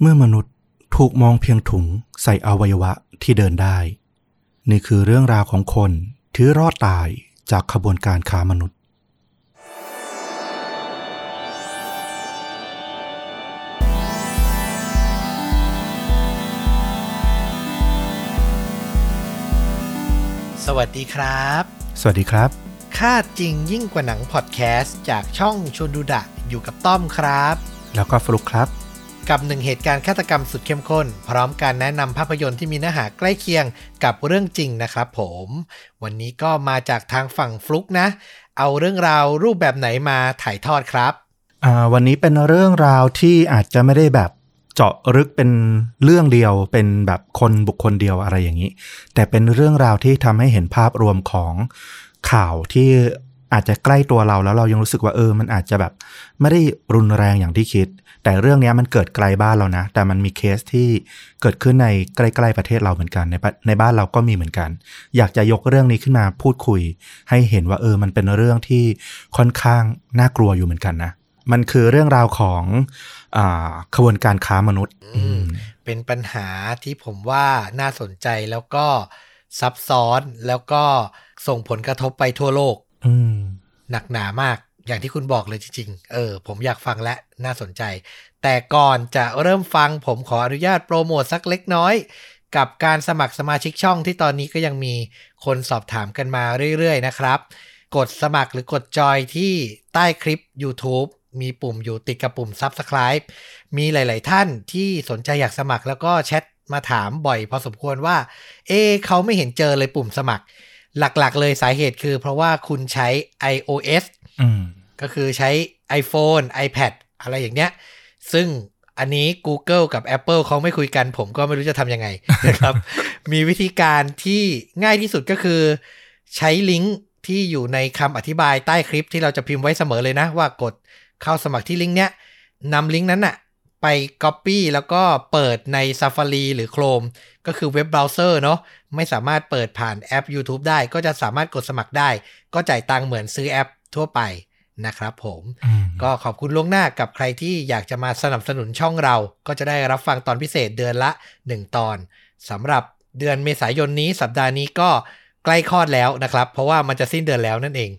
เมื่อมนุษย์ถูกมองเพียงถุงใส่อวัยวะที่เดินได้ นี่คือเรื่องราวของคนที่รอดตายจากขบวนการค้ามนุษย์ สวัสดีครับ สวัสดีครับค่าจริงยิ่งกว่าหนังพอดแคสต์จากช่องชวนดูดะอยู่กับต้อมครับ แล้วก็ฟลุกครับ กับหนึ่งเหตุการณ์ฆาตกรรมสุดเข้มข้น พร้อมการแนะนำภาพยนตร์ที่มีเนื้อหาใกล้เคียงกับเรื่องจริงนะครับผม วันนี้ก็มาจากทางฝั่งฟลุกนะ เอาเรื่องราวรูปแบบไหนมาถ่ายทอดครับ วันนี้เป็นเรื่องราวที่อาจจะไม่ได้แบบเจาะลึกเป็นเรื่องเดียว เป็นแบบคนบุคคลเดียวอะไรอย่างนี้ แต่เป็นเรื่องราวที่ทำให้เห็นภาพรวมของข่าวที่อาจจะใกล้ตัวเราแล้วเรายังรู้สึกว่าเออ มันอาจจะแบบไม่ได้รุนแรงอย่างที่คิด แต่เรื่องนี้มันเกิดไกลบ้านเรานะ แต่มันมีเคสที่เกิดขึ้นในใกล้ๆประเทศเราเหมือนกัน ในประในบ้านเราก็มีเหมือนกัน อยากจะยกเรื่องนี้ขึ้นมาพูดคุย ให้เห็นว่าเออมันเป็นเรื่องที่ค่อนข้างน่ากลัวอยู่เหมือนกันนะ มันคือเรื่องราวของอาขบวนการค้ามนุษย์อืมเป็นปัญหาที่ผมว่าน่าสนใจแล้วก็ซับซ้อนแล้วก็ส่งผลกระทบไปทั่วโลกอืมหนักหนามาก อย่างที่คุณบอกเลยจริงๆ เออ ผมอยากฟังและน่าสนใจ แต่ก่อนจะเริ่มฟังผมขออนุญาตโปรโมทสักเล็กน้อย กับการสมัครสมาชิกช่องที่ตอนนี้ก็ยังมีคนสอบถามกันมาเรื่อยๆ นะครับ กดสมัครหรือกดจอยที่ใต้คลิป YouTube มีปุ่มอยู่ติดกับปุ่ม Subscribe มีหลาย ๆ ท่านที่สนใจอยากสมัครแล้วก็แชทมาถามบ่อยพอสมควรว่า เอ๊เขาไม่เห็นเจอเลยปุ่มสมัคร หลัก ๆ เลยสาเหตุคือเพราะว่าคุณใช้ iOS อืม ก็คือใช้ iPhone iPad อะไรอย่างเนี้ย ซึ่งอันนี้ Google กับ Apple เขาไม่คุยกันผมก็ไม่รู้จะทำยังไงนะครับ มีวิธีการที่ง่ายที่สุดก็คือ ใช้ลิงก์ที่อยู่ในคำอธิบายใต้คลิปที่เราจะพิมพ์ไว้เสมอเลยนะ ว่ากดเข้าสมัครที่ลิงก์เนี้ยนำลิงก์นั้นอะไป Copy แล้วก็เปิดใน Safari หรือ Chrome ก็คือเว็บเบราว์เซอร์เนาะไม่สามารถเปิดผ่านแอป YouTube ได้ ก็จะสามารถกดสมัครได้ ก็จ่ายตังค์เหมือนซื้อแอปทั่วไป นะครับผมอืมก็ขอบคุณล่วงหน้ากับใครที่อยากจะมาสนับสนุนช่องเรา ก็จะได้รับฟังตอนพิเศษเดือนละ 1 ตอนสำหรับเดือนเมษายนนี้สัปดาห์นี้ก็ใกล้คลอดแล้วนะครับ เพราะว่ามันจะสิ้นเดือนแล้วนั่นเอง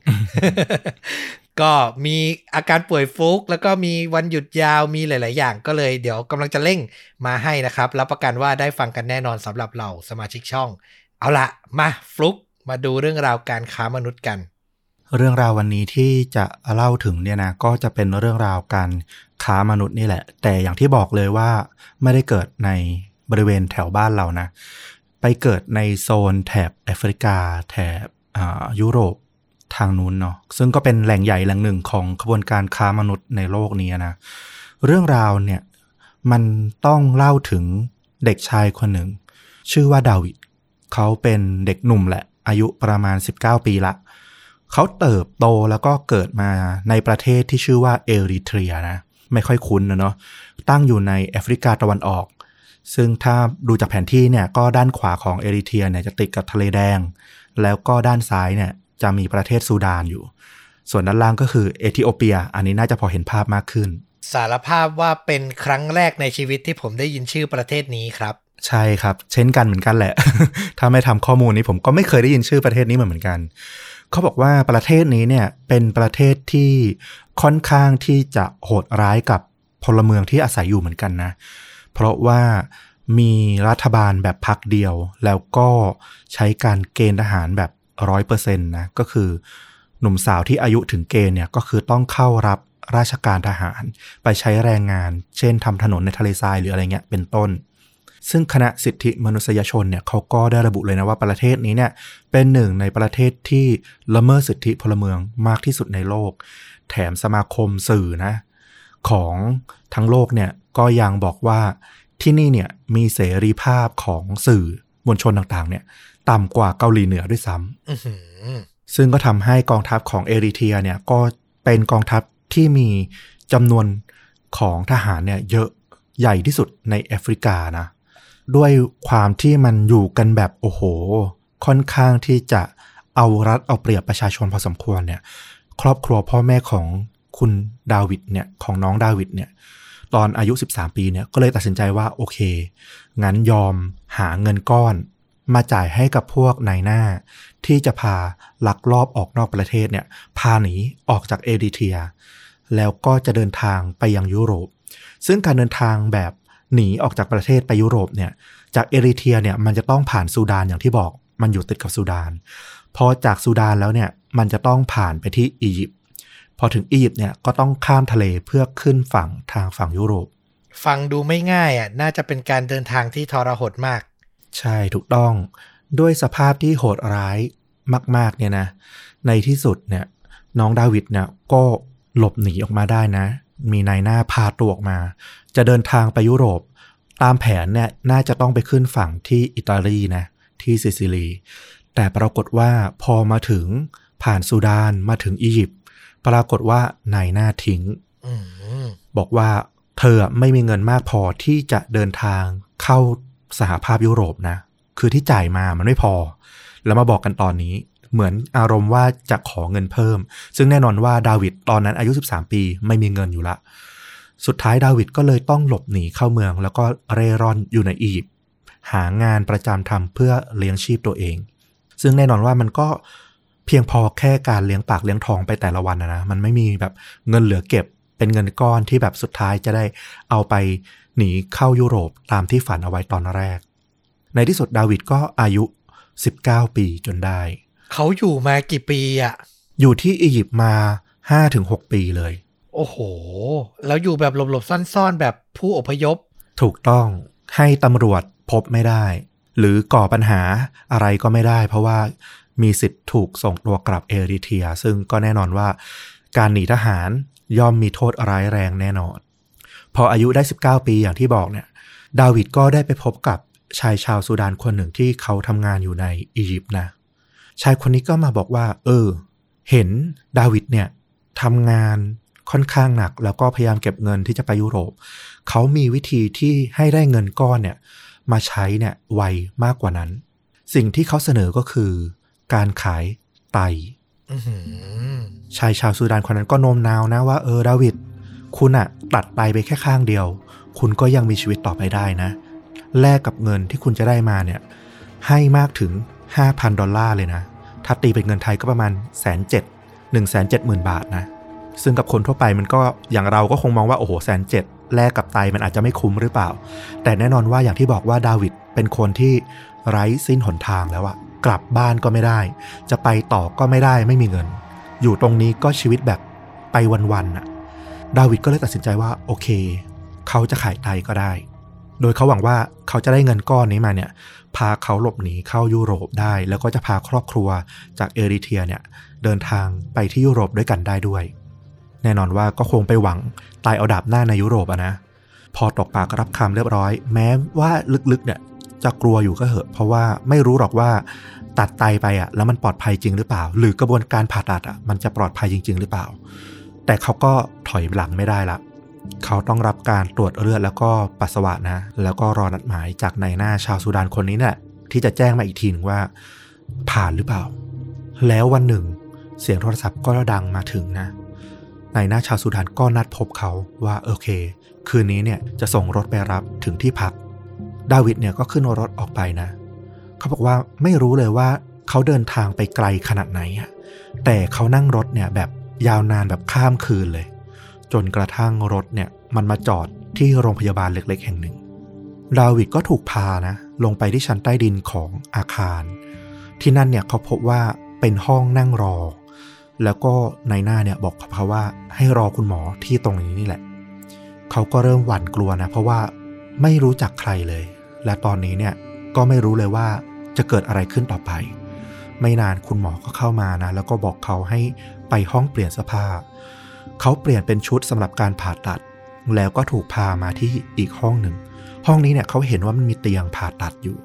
ก็มีอาการป่วยฟลุก แล้วก็มีวันหยุดยาวมีหลาย ๆ อย่างก็เลยเดี๋ยวกำลังจะเร่งมาให้นะครับรับประกันว่าได้ฟังกันแน่นอนสำหรับเราสมาชิกช่อง เอาละมาฟลุกมาดูเรื่องราวการค้ามนุษย์กัน เรื่องราววันนี้ที่จะเล่าถึงเนี่ยนะก็จะเป็นเรื่องราวการค้ามนุษย์นี่แหละ แต่อย่างที่บอกเลยว่าไม่ได้เกิดในบริเวณแถวบ้านเรานะ ไปเกิดในโซนแถบแอฟริกา แถบยุโรปทางนู้นเนาะซึ่งก็เป็นแหล่งใหญ่แหล่งหนึ่งของขบวนการค้ามนุษย์ในโลกนี้นะ เรื่องราวเนี่ยมันต้องเล่าถึงเด็กชายคนหนึ่ง ชื่อว่าดาวิดเขาเป็นเด็กหนุ่มแหละ อายุประมาณ 19 ปีละ เขาเติบโตแล้วก็เกิดมาในประเทศที่ชื่อว่าเอริเทรียนะ ไม่ค่อยคุ้นนะเนาะตั้งอยู่ในแอฟริกาตะวันออก ซึ่งถ้าดูจากแผนที่เนี่ยก็ด้านขวาของเอริเทรียเนี่ยจะติดกับทะเลแดง แล้วก็ด้านซ้ายเนี่ยจะมีประเทศซูดานอยู่ ส่วนด้านล่างก็คือเอธิโอเปีย อันนี้น่าจะพอเห็นภาพมากขึ้น สารภาพว่าเป็นครั้งแรกในชีวิตที่ผมได้ยินชื่อประเทศนี้ครับใช่ครับ เช่นกันเหมือนกันแหละ ถ้าไม่ทำข้อมูลนี้ผมก็ไม่เคยได้ยินชื่อประเทศนี้เหมือนกัน เขาบอกว่าประเทศนี้เนี่ยเป็นประเทศที่ค่อนข้างที่จะโหดร้ายกับพลเมืองที่อาศัยอยู่เหมือนกันนะ เพราะว่ามีรัฐบาลแบบพักเดียว แล้วก็ใช้การเกณฑ์ทหารแบบร้อยเปอร์เซ็นต์นะ ก็คือหนุ่มสาวที่อายุถึงเกณฑ์เนี่ยก็คือต้องเข้ารับราชการทหาร ไปใช้แรงงาน เช่นทำถนนในทะเลทรายหรืออะไรเงี้ยเป็นต้น ซึ่งคณะสิทธิมนุษยชนเนี่ยเขาก็ได้ระบุเลยนะว่าประเทศนี้เนี่ยเป็นหนึ่งในประเทศที่ละเมิดสิทธิพลเมืองมากที่สุดในโลก แถมสมาคมสื่อนะของทั้งโลกเนี่ยก็ยังบอกว่าที่นี่เนี่ยมีเสรีภาพของสื่อมวลชนต่างๆ เนี่ยต่ำกว่าเกาหลีเหนือด้วยซ้ำซึ่งก็ทำให้กองทัพของเอริเทียเนี่ยก็เป็นกองทัพที่มีจำนวนของทหารเนี่ยเยอะใหญ่ที่สุดในแอฟริกานะ ด้วยความที่มันอยู่กันแบบโอ้โห ค่อนข้างที่จะเอารัดเอาเปรียบประชาชนพอสมควรเนี่ย ครอบครัวพ่อแม่ของคุณดาวิดเนี่ยของน้องดาวิดเนี่ย ตอนอายุ 13 ปีเนี่ยก็เลยตัดสินใจว่าโอเค งั้นยอมหาเงินก้อนมาจ่ายให้กับพวกนายหน้า ที่จะพาลักลอบออกนอกประเทศเนี่ย พาหนีออกจากเอริเทีย แล้วก็จะเดินทางไปยังยุโรป ซึ่งการเดินทางแบบ หนีออกจากประเทศไปยุโรปเนี่ย จากเอริเทียเนี่ยมันจะต้องผ่านซูดานอย่างที่บอก มันอยู่ติดกับซูดาน พอจากซูดานแล้วเนี่ยมันจะต้องผ่านไปที่อียิปต์พอถึงอียิปต์เนี่ยก็ต้องข้ามทะเลเพื่อขึ้นฝั่งทางฝั่งยุโรป ฟังดูไม่ง่ายอะน่าจะเป็นการเดินทางที่ทรหดมาก ใช่ถูกต้อง ด้วยสภาพที่โหดร้ายมาก ๆ เนี่ยนะ ในที่สุดเนี่ยน้องดาวิดเนี่ยก็หลบหนีออกมาได้นะ มีนายหน้าพาตัวออกมา จะเดินทางไปยุโรป ตามแผนเนี่ยน่าจะต้องไปขึ้นฝั่งที่อิตาลีนะที่ซิซิลี แต่ปรากฏว่าพอมาถึงผ่านซูดานมาถึงอียิปต์ปรากฏว่านายหน้าทิ้งอบอกว่าเธอไม่มีเงินมากพอที่จะเดินทางเข้าสหภาพยุโรปนะ คือที่จ่ายมามันไม่พอ แล้วมาบอกกันตอนนี้ เหมือนอารมณ์ว่าจะขอเงินเพิ่ม ซึ่งแน่นอนว่าดาวิดตอนนั้นอายุ 13 ปีไม่มีเงินอยู่ละ สุดท้ายดาวิดก็เลยต้องหลบหนีเข้าเมือง แล้วก็เร่ร่อนอยู่ในอียิปต์หางานประจำทำเพื่อเลี้ยงชีพตัวเอง ซึ่งแน่นอนว่ามันก็เพียงพอแค่การเลี้ยงปากเลี้ยงท้องไปแต่ละวันนะนะมันไม่มีแบบเงินเหลือเก็บเป็นเงินก้อนที่แบบสุดท้ายจะได้เอาไปหนีเข้ายุโรปตามที่ฝันเอาไว้ตอนแรก ในที่สุดดาวิดก็อายุ 19 ปีจนได้ เขาอยู่มากี่ปีอะอยู่ที่อียิปต์มา5-6ปีเลย โอ้โห แล้วอยู่แบบหลบๆซ่อนๆ แบบผู้อพยพ ถูกต้องให้ตำรวจพบไม่ได้ หรือก่อปัญหาอะไรก็ไม่ได้ เพราะว่ามีสิทธิ์ถูกส่งตัวกลับเอริเทีย ซึ่งก็แน่นอนว่า การหนีทหารย่อมมีโทษร้ายแรงแน่นอน พออายุได้ 19 ปีอย่างที่บอกเนี่ย ดาวิดก็ได้ไปพบกับชายชาวซูดานคนหนึ่งที่เขาทำงานอยู่ในอียิปต์นะ ชายคนนี้ก็มาบอกว่า เออ เห็นดาวิดเนี่ยทำงานค่อนข้างหนัก แล้วก็พยายามเก็บเงินที่จะไปยุโรป เขามีวิธีที่ให้ได้เงินก้อนเนี่ยมาใช้เนี่ยไวมากกว่านั้น สิ่งที่เขาเสนอก็คือ การขายไตอื้อหือชายชาวซูดานคนนั้นก็โน้มน้าวนะว่าเออดาวิดคุณอะตัดไตไปแค่ข้างเดียว คุณก็ยังมีชีวิตต่อไปได้นะ แลกกับเงินที่คุณจะได้มาเนี่ย ให้มากถึง 5,000 ดอลลาร์เลยนะ ถ้าตีเป็นเงินไทยก็ประมาณแสนเจ็ดหนึ่งแสนเจ็ดหมื่นบาทนะ ซึ่งกับคนทั่วไปมันก็อย่างเราก็คงมองว่าโอ้โหแสนเจ็ดแลกกับไตมันอาจจะไม่คุ้มหรือเปล่า แต่แน่นอนว่าอย่างที่บอกว่าดาวิดเป็นคนที่ไร้สิ้นหนทางแล้วอะกลับบ้านก็ไม่ได้ จะไปต่อก็ไม่ได้ไม่มีเงิน อยู่ตรงนี้ก็ชีวิตแบบไปวันๆน่ะดาวิดก็เลยตัดสินใจว่าโอเค เขาจะขายไตก็ได้ โดยเขาหวังว่าเขาจะได้เงินก้อนนี้มาเนี่ย พาเขาหลบหนีเข้ายุโรปได้ แล้วก็จะพาครอบครัวจากเอริเทียเนี่ยเดินทางไปที่ยุโรปด้วยกันได้ด้วย แน่นอนว่าก็คงไปหวังตายเอาดาบหน้าในยุโรปอะนะ พอตกปากรับคำเรียบร้อย แม้ว่าลึกๆเนี่ยจะกลัวอยู่ก็เหอะ เพราะว่าไม่รู้หรอกว่าตัดไตไปอะแล้วมันปลอดภัยจริงหรือเปล่า หรือกระบวนการผ่าตัดอะมันจะปลอดภัยจริง ๆ หรือเปล่า แต่เขาก็ถอยหลังไม่ได้ละ เขาต้องรับการตรวจเลือดแล้วก็ปัสสาวะนะ แล้วก็รอนัดหมายจากนายหน้าชาวซูดานคนนี้เนี่ยที่จะแจ้งมาอีกทีหนึ่งว่า ผ่านหรือเปล่า แล้ววันหนึ่ง เสียงโทรศัพท์ก็ดังมาถึงนะนายหน้าชาวซูดานก็นัดพบเขาว่าโอเค คืนนี้เนี่ยจะส่งรถไปรับถึงที่พัก ดาวิดเนี่ยก็ขึ้นรถออกไปนะ เขาบอกว่าไม่รู้เลยว่าเขาเดินทางไปไกลขนาดไหนอะแต่เขานั่งรถเนี่ยแบบยาวนานแบบข้ามคืนเลย จนกระทั่งรถเนี่ยมันมาจอดที่โรงพยาบาลเล็กๆ แห่งหนึ่ง ดาวิดก็ถูกพานะ ลงไปที่ชั้นใต้ดินของอาคาร ที่นั่นเนี่ยเขาพบว่าเป็นห้องนั่งรอ แล้วก็ในหน้าเนี่ยบอกกับเขาว่าให้รอคุณหมอที่ตรงนี้นี่แหละ เขาก็เริ่มหวั่นกลัวนะ เพราะว่าไม่รู้จักใครเลย และตอนนี้เนี่ยก็ไม่รู้เลยว่าจะเกิดอะไรขึ้นต่อไป ไม่นานคุณหมอก็เข้ามานะ แล้วก็บอกเขาให้ไปห้องเปลี่ยนเสื้อผ้า เขาเปลี่ยนเป็นชุดสำหรับการผ่าตัด แล้วก็ถูกพามาที่อีกห้องหนึ่ง ห้องนี้เนี่ยเขาเห็นว่ามันมีเตียงผ่าตัดอยู่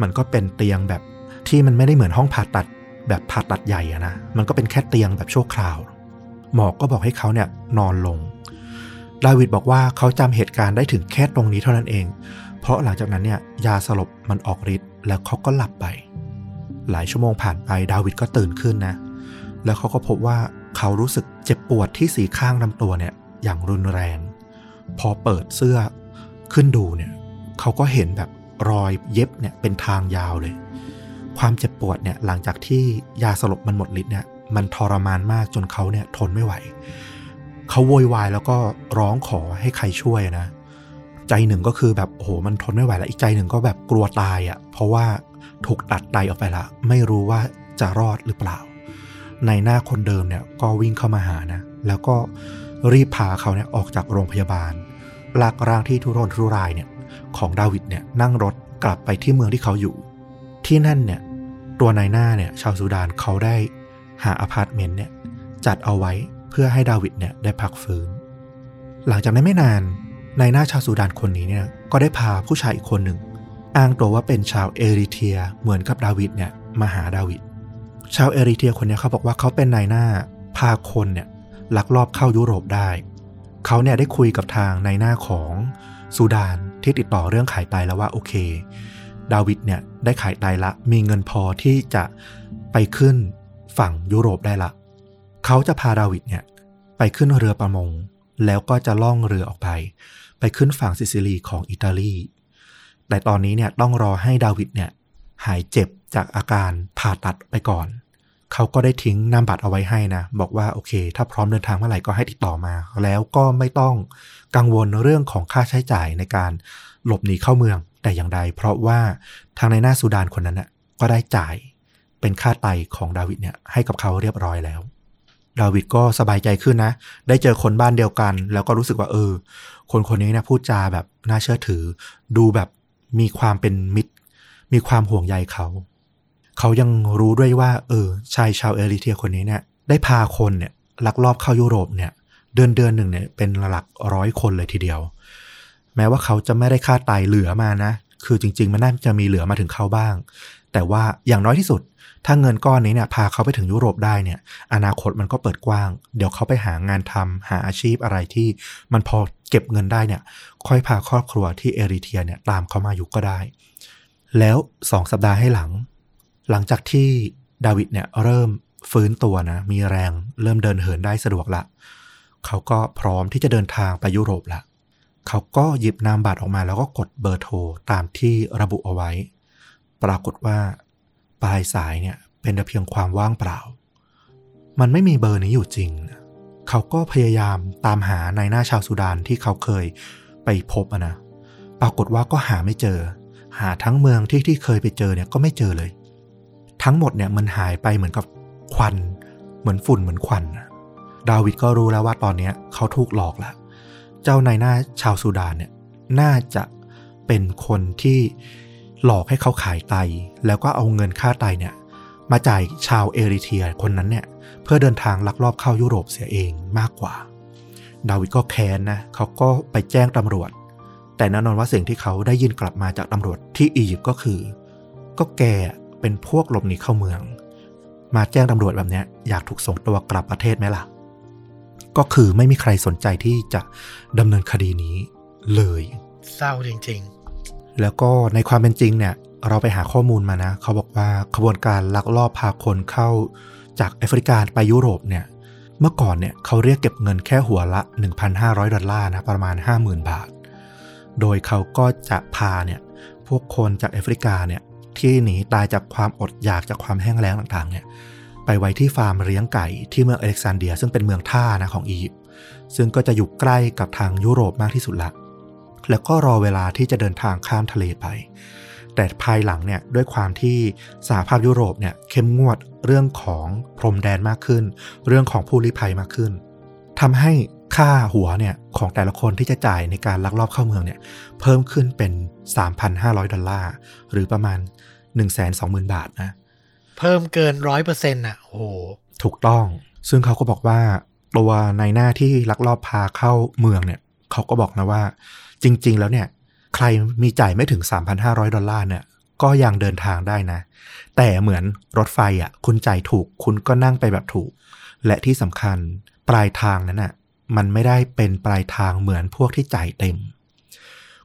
มันก็เป็นเตียงแบบที่มันไม่ได้เหมือนห้องผ่าตัดแบบผ่าตัดใหญ่อะนะ มันก็เป็นแค่เตียงแบบชั่วคราว หมอก็บอกให้เขาเนี่ยนอนลง ดาวิดบอกว่าเขาจำเหตุการณ์ได้ถึงแค่ตรงนี้เท่านั้นเอง เพราะหลังจากนั้นเนี่ยยาสลบมันออกฤทธิ์แล้วเขาก็หลับไป หลายชั่วโมงผ่านไปดาวิดก็ตื่นขึ้นนะ แล้วเขาก็พบว่า เขารู้สึกเจ็บปวดที่สีข้างลำตัวเนี่ย อย่างรุนแรง พอเปิดเสื้อขึ้นดูเนี่ย เขาก็เห็นแบบรอยเย็บเนี่ยเป็นทางยาวเลย ความเจ็บปวดเนี่ยหลังจากที่ยาสลบมันหมดฤทธิ์เนี่ยมันทรมานมากจนเขาเนี่ยทนไม่ไหว เขาโวยวายแล้วก็ร้องขอให้ใครช่วยนะ ใจหนึ่งก็คือแบบโอ้โหมันทนไม่ไหวแล้ว อีกใจหนึ่งก็แบบกลัวตายอะ่ะ เพราะว่าถูกตัดไตออกไปละ ไม่รู้ว่าจะรอดหรือเปล่า ในหน้าคนเดิมเนี่ยก็วิ่งเข้ามาหานะแล้วก็รีบพาเขาเนี่ยออกจากโรงพยาบาลลากร่างที่ทุรนทุรายเนี่ยของดาวิดเนี่ยนั่งรถกลับไปที่เมืองที่เขาอยู่ ที่นั่นเนี่ยตัวนายหน้าเนี่ยชาวซูดานเขาได้หาอพาร์ตเมนต์เนี่ยจัดเอาไว้เพื่อให้ดาวิดเนี่ยได้พักฟื้น หลังจากนั้นไม่นานนายหน้าชาวซูดานคนนี้เนี่ยก็ได้พาผู้ชายอีกคนหนึ่ง อ้างตัวว่าเป็นชาวเอริเทรียเหมือนกับดาวิดเนี่ยมาหาดาวิด ชาวเอริเทียคนนี้เขาบอกว่าเขาเป็นนายหน้า พาคนเนี่ยลักลอบเข้ายุโรปได้ เขาเนี่ยได้คุยกับทางนายหน้าของซูดานที่ติดต่อเรื่องขายไตแล้วว่าโอเค ดาวิดเนี่ยได้ขายไตละ มีเงินพอที่จะไปขึ้นฝั่งยุโรปได้ละ เขาจะพาดาวิดเนี่ยไปขึ้นเรือประมง แล้วก็จะล่องเรือออกไป ไปขึ้นฝั่งซิซิลีของอิตาลี แต่ตอนนี้เนี่ยต้องรอให้ดาวิดเนี่ยหายเจ็บ จากอาการผ่าตัดไปก่อน เขาก็ได้ทิ้งนามบัตรเอาไว้ให้นะ บอกว่าโอเค ถ้าพร้อมเดินทางเมื่อไหร่ก็ให้ติดต่อมา แล้วก็ไม่ต้องกังวลเรื่องของค่าใช้จ่ายในการหลบหนีเข้าเมืองแต่อย่างใด เพราะว่าทางในหน้าซูดานคนนั้นน่ะก็ได้จ่ายเป็นค่าไตของดาวิดเนี่ยให้กับเขาเรียบร้อยแล้วดาวิดก็สบายใจขึ้นนะ ได้เจอคนบ้านเดียวกัน แล้วก็รู้สึกว่าเออ คนคนนี้นะพูดจาแบบน่าเชื่อถือ ดูแบบมีความเป็นมิตร มีความห่วงใยเขา เขายังรู้ด้วยว่า เออชายชาวเอริเทียคนนี้เนี่ย ได้พาคนเนี่ยลักลอบเข้ายุโรปเนี่ย เดือนเดือนหนึ่งเนี่ยเป็นหลักร้อยคนเลยทีเดียว แม้ว่าเขาจะไม่ได้ค่าไตเหลือมานะ คือจริง ๆ มันน่าจะมีเหลือมาถึงเขาบ้าง แต่ว่าอย่างน้อยที่สุด ถ้าเงินก้อนนี้เนี่ยพาเขาไปถึงยุโรปได้เนี่ย อนาคตมันก็เปิดกว้าง เดี๋ยวเขาไปหางานทำหาอาชีพอะไรที่มันพอเก็บเงินได้เนี่ย ค่อยพาครอบครัวที่เอริเทียเนี่ยตามเขามาอยู่ก็ได้ แล้วสองสัปดาห์ให้หลัง หลังจากที่ดาวิดเนี่ยเริ่มฟื้นตัวนะ มีแรงเริ่มเดินเหินได้สะดวกละ เขาก็พร้อมที่จะเดินทางไปยุโรปละ เขาก็หยิบนามบัตรออกมาแล้วก็กดเบอร์โทรตามที่ระบุเอาไว้ ปรากฏว่า ปลายสายเนี่ยเป็นแต่เพียงความว่างเปล่า มันไม่มีเบอร์นี้อยู่จริง เขาก็พยายามตามหาในหน้าชาวสุดานที่เขาเคยไปพบนะ ปรากฏว่าก็หาไม่เจอ หาทั้งเมืองที่ที่เคยไปเจอเนี่ยก็ไม่เจอเลย ทั้งหมดเนี่ยมันหายไปเหมือนกับควัน เหมือนฝุ่นเหมือนควันดาวิดก็รู้แล้วว่าตอนนี้เขาถูกหลอกแล้ว เจ้านายหน้าชาวซูดานเนี่ยน่าจะเป็นคนที่หลอกให้เขาขายไต แล้วก็เอาเงินค่าไตเนี่ยมาจ่ายชาวเอริเทียคนนั้นเนี่ยเพื่อเดินทางลักลอบเข้ายุโรปเสียเองมากกว่า ดาวิดก็แค้นนะเขาก็ไปแจ้งตำรวจ แต่แน่นอนว่าสิ่งที่เขาได้ยินกลับมาจากตำรวจที่อียิปต์ก็คือ ก็แก เป็นพวกหลบหนีเข้าเมือง มาแจ้งตำรวจแบบนี้อยากถูกส่งตัวกลับประเทศไหมล่ะ ก็คือไม่มีใครสนใจที่จะดำเนินคดีนี้เลย เศร้าจริงแล้วก็ในความเป็นจริงเนี่ย เราไปหาข้อมูลมานะ เขาบอกว่าขบวนการลักลอบพาคนเข้าจากแอฟริกาไปยุโรปเนี่ย เมื่อก่อนเนี่ยเขาเรียกเก็บเงินแค่หัวละ 1,500 ดอลลาร์นะประมาณ 50,000 บาท โดยเขาก็จะพาเนี่ยพวกคนจากแอฟริกาเนี่ย ที่หนีตายจากความอดอยากจากความแห้งแล้งต่างๆเนี่ยไปไว้ที่ฟาร์มเลี้ยงไก่ที่เมืองอเล็กซานเดีย ซึ่งเป็นเมืองท่านะของอียิปต์ซึ่งก็จะอยู่ใกล้กับทางยุโรปมากที่สุดละ แล้วก็รอเวลาที่จะเดินทางข้ามทะเลไป แต่ภายหลังเนี่ยด้วยความที่สหภาพยุโรปเนี่ยเข้มงวดเรื่องของพรมแดนมากขึ้น เรื่องของผู้ลี้ภัยมากขึ้นทำให้ ค่าหัวเนี่ยของแต่ละคนที่จะจ่ายในการลักลอบเข้าเมืองเนี่ยเพิ่มขึ้นเป็น 3,500 ดอลลาร์ หรือประมาณ 120,000 บาทนะๆเพิ่มเกินร้อยเปอร์เซ็นต์อะโอ้โหถูกต้อง ซึ่งเขาก็บอกว่าตัวในหน้าที่ลักลอบพาเข้าเมืองเนี่ยเขาก็บอกนะว่า จริง ๆ แล้วเนี่ย ใครมีจ่ายไม่ถึง 3,500 ดอลลาร์เนี่ยก็ยังเดินทางได้นะ แต่เหมือนรถไฟอะ คุณจ่ายถูกคุณก็นั่งไปแบบถูก และที่สำคัญปลายทางนั้นอะ มันไม่ได้เป็นปลายทางเหมือนพวกที่จ่ายเต็ม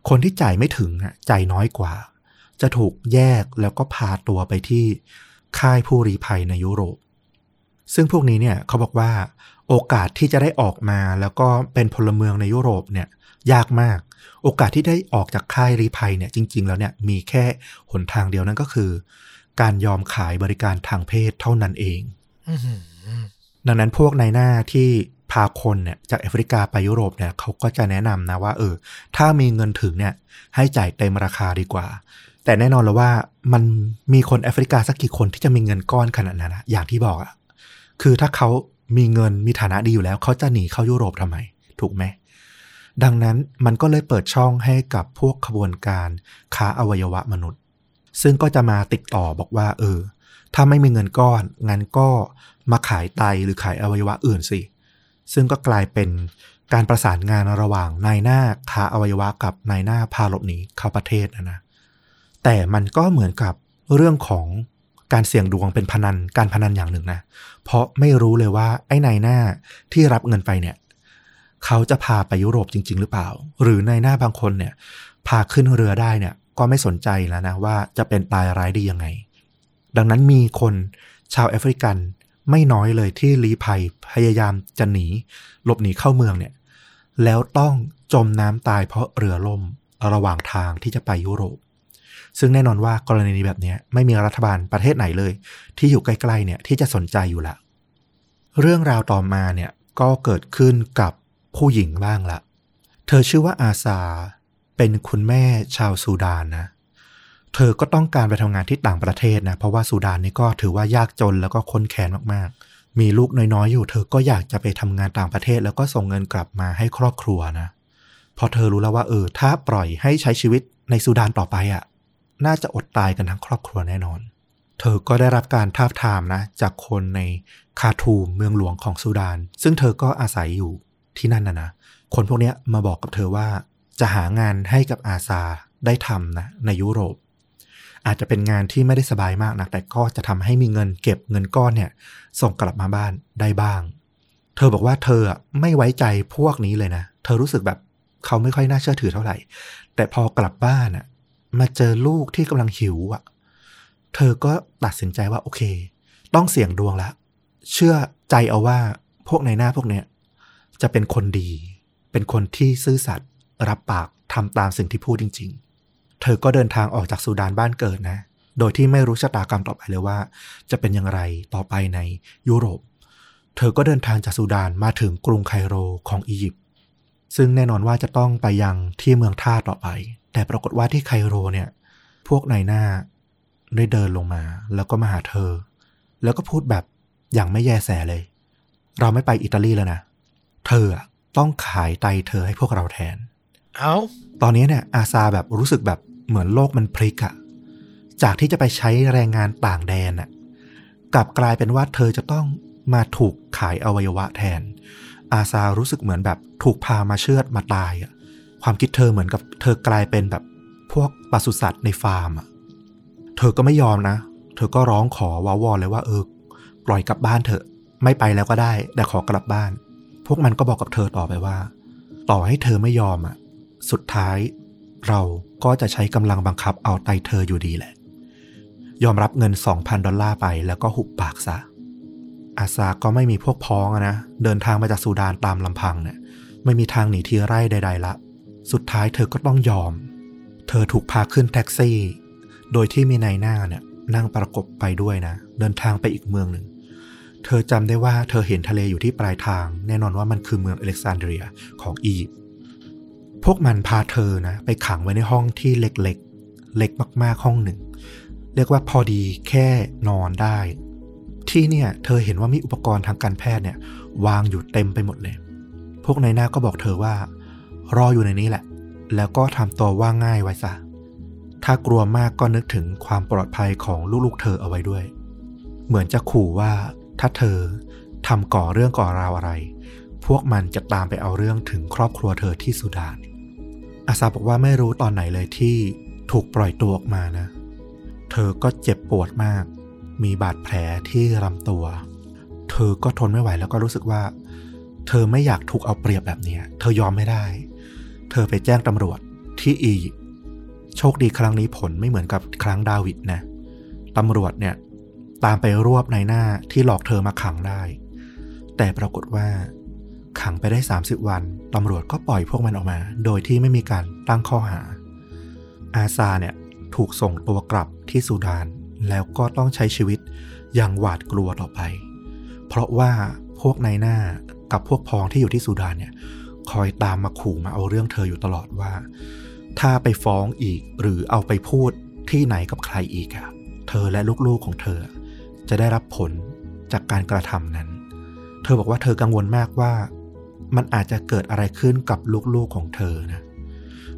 คนที่จ่ายไม่ถึงอะจ่ายน้อยกว่า จะถูกแยกแล้วก็พาตัวไปที่ค่ายผู้รีภัยในยุโรป ซึ่งพวกนี้เนี่ยเขาบอกว่าโอกาสที่จะได้ออกมาแล้วก็เป็นพลเมืองในยุโรปเนี่ยยากมาก โอกาสที่ได้ออกจากค่ายรีภัยเนี่ยจริง ๆ แล้วเนี่ยมีแค่หนทางเดียวนั่นก็คือ การยอมขายบริการทางเพศเท่านั้นเองอื้อหือดังนั้นพวกนายหน้าที่ พาคนเนี่ยจากแอฟริกาไปยุโรปเนี่ยเขาก็จะแนะนำนะว่า เออ ถ้ามีเงินถึงเนี่ยให้จ่ายเต็มราคาดีกว่า แต่แน่นอนแล้วว่ามันมีคนแอฟริกาสักกี่คนที่จะมีเงินก้อนขนาดนั้นนะอย่างที่บอกอะคือถ้าเขามีเงินมีฐานะดีอยู่แล้ว เขาจะหนีเข้ายุโรปทำไม ถูกไหมดังนั้นมันก็เลยเปิดช่องให้กับพวกขบวนการค้าอวัยวะมนุษย์ ซึ่งก็จะมาติดต่อบอกว่า เออ ถ้าไม่มีเงินก้อน งั้นก็มาขายไตหรือขายอวัยวะอื่นสิ ซึ่งก็กลายเป็นการประสานงานระหว่างนายหน้าค้าอวัยวะกับนายหน้าพาหลบหนีเข้าประเทศนะนะแต่มันก็เหมือนกับเรื่องของการเสี่ยงดวงเป็นพนันการพนันอย่างหนึ่งนะ เพราะไม่รู้เลยว่าไอ้นายหน้าที่รับเงินไปเนี่ย เขาจะพาไปยุโรปจริง ๆ หรือเปล่า หรือนายหน้าบางคนเนี่ย พาขึ้นเรือได้เนี่ย ก็ไม่สนใจแล้วนะว่าจะเป็นตายร้ายดียังไง ดังนั้นมีคนชาวแอฟริกัน ไม่น้อยเลยที่ลี้ภัยพยายามจะหนีหลบหนีเข้าเมืองเนี่ย แล้วต้องจมน้ำตายเพราะเรือล่มระหว่างทางที่จะไปยุโรป ซึ่งแน่นอนว่ากรณีแบบนี้ไม่มีรัฐบาลประเทศไหนเลย ที่อยู่ใกล้ๆเนี่ยที่จะสนใจอยู่ละเรื่องราวต่อมาเนี่ยก็เกิดขึ้นกับผู้หญิงบ้างละ เธอชื่อว่าอาซา เป็นคุณแม่ชาวซูดานนะ เธอก็ต้องการไปทำงานที่ต่างประเทศนะ เพราะว่าซูดานนี่ก็ถือว่ายากจนแล้วก็ค้นแค้นมากๆ มีลูกน้อยๆ อยู่ เธอก็อยากจะไปทำงานต่างประเทศ แล้วก็ส่งเงินกลับมาให้ครอบครัวนะ พอเธอรู้แล้วว่าเออ ถ้าปล่อยให้ใช้ชีวิตในซูดานต่อไปอะ่ะ น่าจะอดตายกันทั้งครอบครัวแน่นอน เธอก็ได้รับการทาบทามนะ จากคนในคาทูมเมืองหลวงของซูดาน ซึ่งเธอก็อาศัยอยู่ที่นั่นนะนะ คนพวกนี้มาบอกกับเธอว่าจะหางานให้กับอาซาได้ทำนะในยุโรป อาจจะเป็นงานที่ไม่ได้สบายมากนะแต่ก็จะทำให้มีเงินเก็บเงินก้อนเนี่ย ส่งกลับมาบ้านได้บ้าง เธอบอกว่าเธอไม่ไว้ใจพวกนี้เลยนะ เธอรู้สึกแบบเขาไม่ค่อยน่าเชื่อถือเท่าไหร่ แต่พอกลับบ้านอะมาเจอลูกที่กำลังหิวอะเธอก็ตัดสินใจว่าโอเค ต้องเสี่ยงดวงละ เชื่อใจเอาว่าพวกในหน้าพวกเนี้ยจะเป็นคนดี เป็นคนที่ซื่อสัตย์รับปากทำตามสิ่งที่พูดจริง ๆ เธอก็เดินทางออกจากซูดานบ้านเกิดนะ โดยที่ไม่รู้ชะตากรรมต่อไปเลยว่า จะเป็นอย่างไรต่อไปในยุโรป เธอก็เดินทางจากซูดานมาถึงกรุงไคโรของอียิปต์ ซึ่งแน่นอนว่าจะต้องไปยังที่เมืองท่าต่อไป แต่ปรากฏว่าที่ไคโรเนี่ย พวกนายหน้าได้เดินลงมา แล้วก็มาหาเธอ แล้วก็พูดแบบอย่างไม่แยแสเลย เราไม่ไปอิตาลีแล้วนะ เธออะต้องขายไตเธอให้พวกเราแทน เอาตอนนี้เนี่ยอาซาแบบรู้สึกแบบ เหมือนโลกมันพลิกอะจากที่จะไปใช้แรงงานต่างแดนอะกลับกลายเป็นว่าเธอจะต้องมาถูกขายอวัยวะแทน อาซารู้สึกเหมือนแบบถูกพามาเชือดมาตายอะความคิดเธอเหมือนกับเธอกลายเป็นแบบพวกปศุสัตว์ในฟาร์มอะเธอก็ไม่ยอมนะ เธอก็ร้องขอวาวอนเลยว่าเออปล่อยกลับบ้านเถอะ ไม่ไปแล้วก็ได้ แต่ขอกลับบ้าน พวกมันก็บอกกับเธอต่อไปว่า ต่อให้เธอไม่ยอมอะสุดท้ายเรา ก็จะใช้กำลังบังคับเอาไตเธออยู่ดีแหละ ยอมรับเงิน 2,000 ดอลลาร์ไปแล้วก็หุบปากซะ อาซาก็ไม่มีพวกพ้องนะ เดินทางมาจากซูดานตามลำพังเนี่ย ไม่มีทางหนีทีไร่ใด ๆ ละ สุดท้ายเธอก็ต้องยอม เธอถูกพาขึ้นแท็กซี่ โดยที่มีนายหน้าเนี่ยนั่งประกบไปด้วยนะ เดินทางไปอีกเมืองหนึ่งเธอจำได้ว่าเธอเห็นทะเลอยู่ที่ปลายทาง แน่นอนว่ามันคือเมืองอเล็กซานเดรียของอียิปต์ พวกมันพาเธอนะไปขังไว้ในห้องที่เล็กๆเล็กมากๆห้องหนึ่ง เรียกว่าพอดีแค่นอนได้ ที่เนี่ย เธอเห็นว่ามีอุปกรณ์ทางการแพทย์เนี่ย วางอยู่เต็มไปหมดเลย พวกนายหน้าก็บอกเธอว่า รออยู่ในนี้แหละ แล้วก็ทำตัวว่าง่ายไว้ซะถ้ากลัวมากก็นึกถึงความปลอดภัยของลูกๆเธอเอาไว้ด้วย เหมือนจะขู่ว่าถ้าเธอทำก่อเรื่องก่อราวอะไร พวกมันจะตามไปเอาเรื่องถึงครอบครัวเธอที่สุดาน อาซาบอกว่าไม่รู้ตอนไหนเลยที่ถูกปล่อยตัวออกมานะ เธอก็เจ็บปวดมาก มีบาดแผลที่ลำตัว เธอก็ทนไม่ไหวแล้วก็รู้สึกว่า เธอไม่อยากถูกเอาเปรียบแบบนี้ เธอยอมไม่ได้ เธอไปแจ้งตำรวจที่อียิปต์โชคดีครั้งนี้ผลไม่เหมือนกับครั้งดาวิดนะตำรวจเนี่ยตามไปรวบในหน้าที่หลอกเธอมาขังได้ แต่ปรากฏว่า ขังไปได้ 30 วัน ตำรวจก็ปล่อยพวกมันออกมา โดยที่ไม่มีการตั้งข้อหา อาซาเนี่ยถูกส่งตัวกลับที่ซูดาน แล้วก็ต้องใช้ชีวิตอย่างหวาดกลัวต่อไป เพราะว่าพวกนายหน้ากับพวกพ้องที่อยู่ที่ซูดานเนี่ยคอยตามมาขู่มาเอาเรื่องเธออยู่ตลอดว่า ถ้าไปฟ้องอีกหรือเอาไปพูดที่ไหนกับใครอีกอะเธอและลูกๆของเธอ จะได้รับผลจากการกระทำนั้น เธอบอกว่าเธอกังวลมากว่า มันอาจจะเกิดอะไรขึ้นกับลูกๆของเธอนะ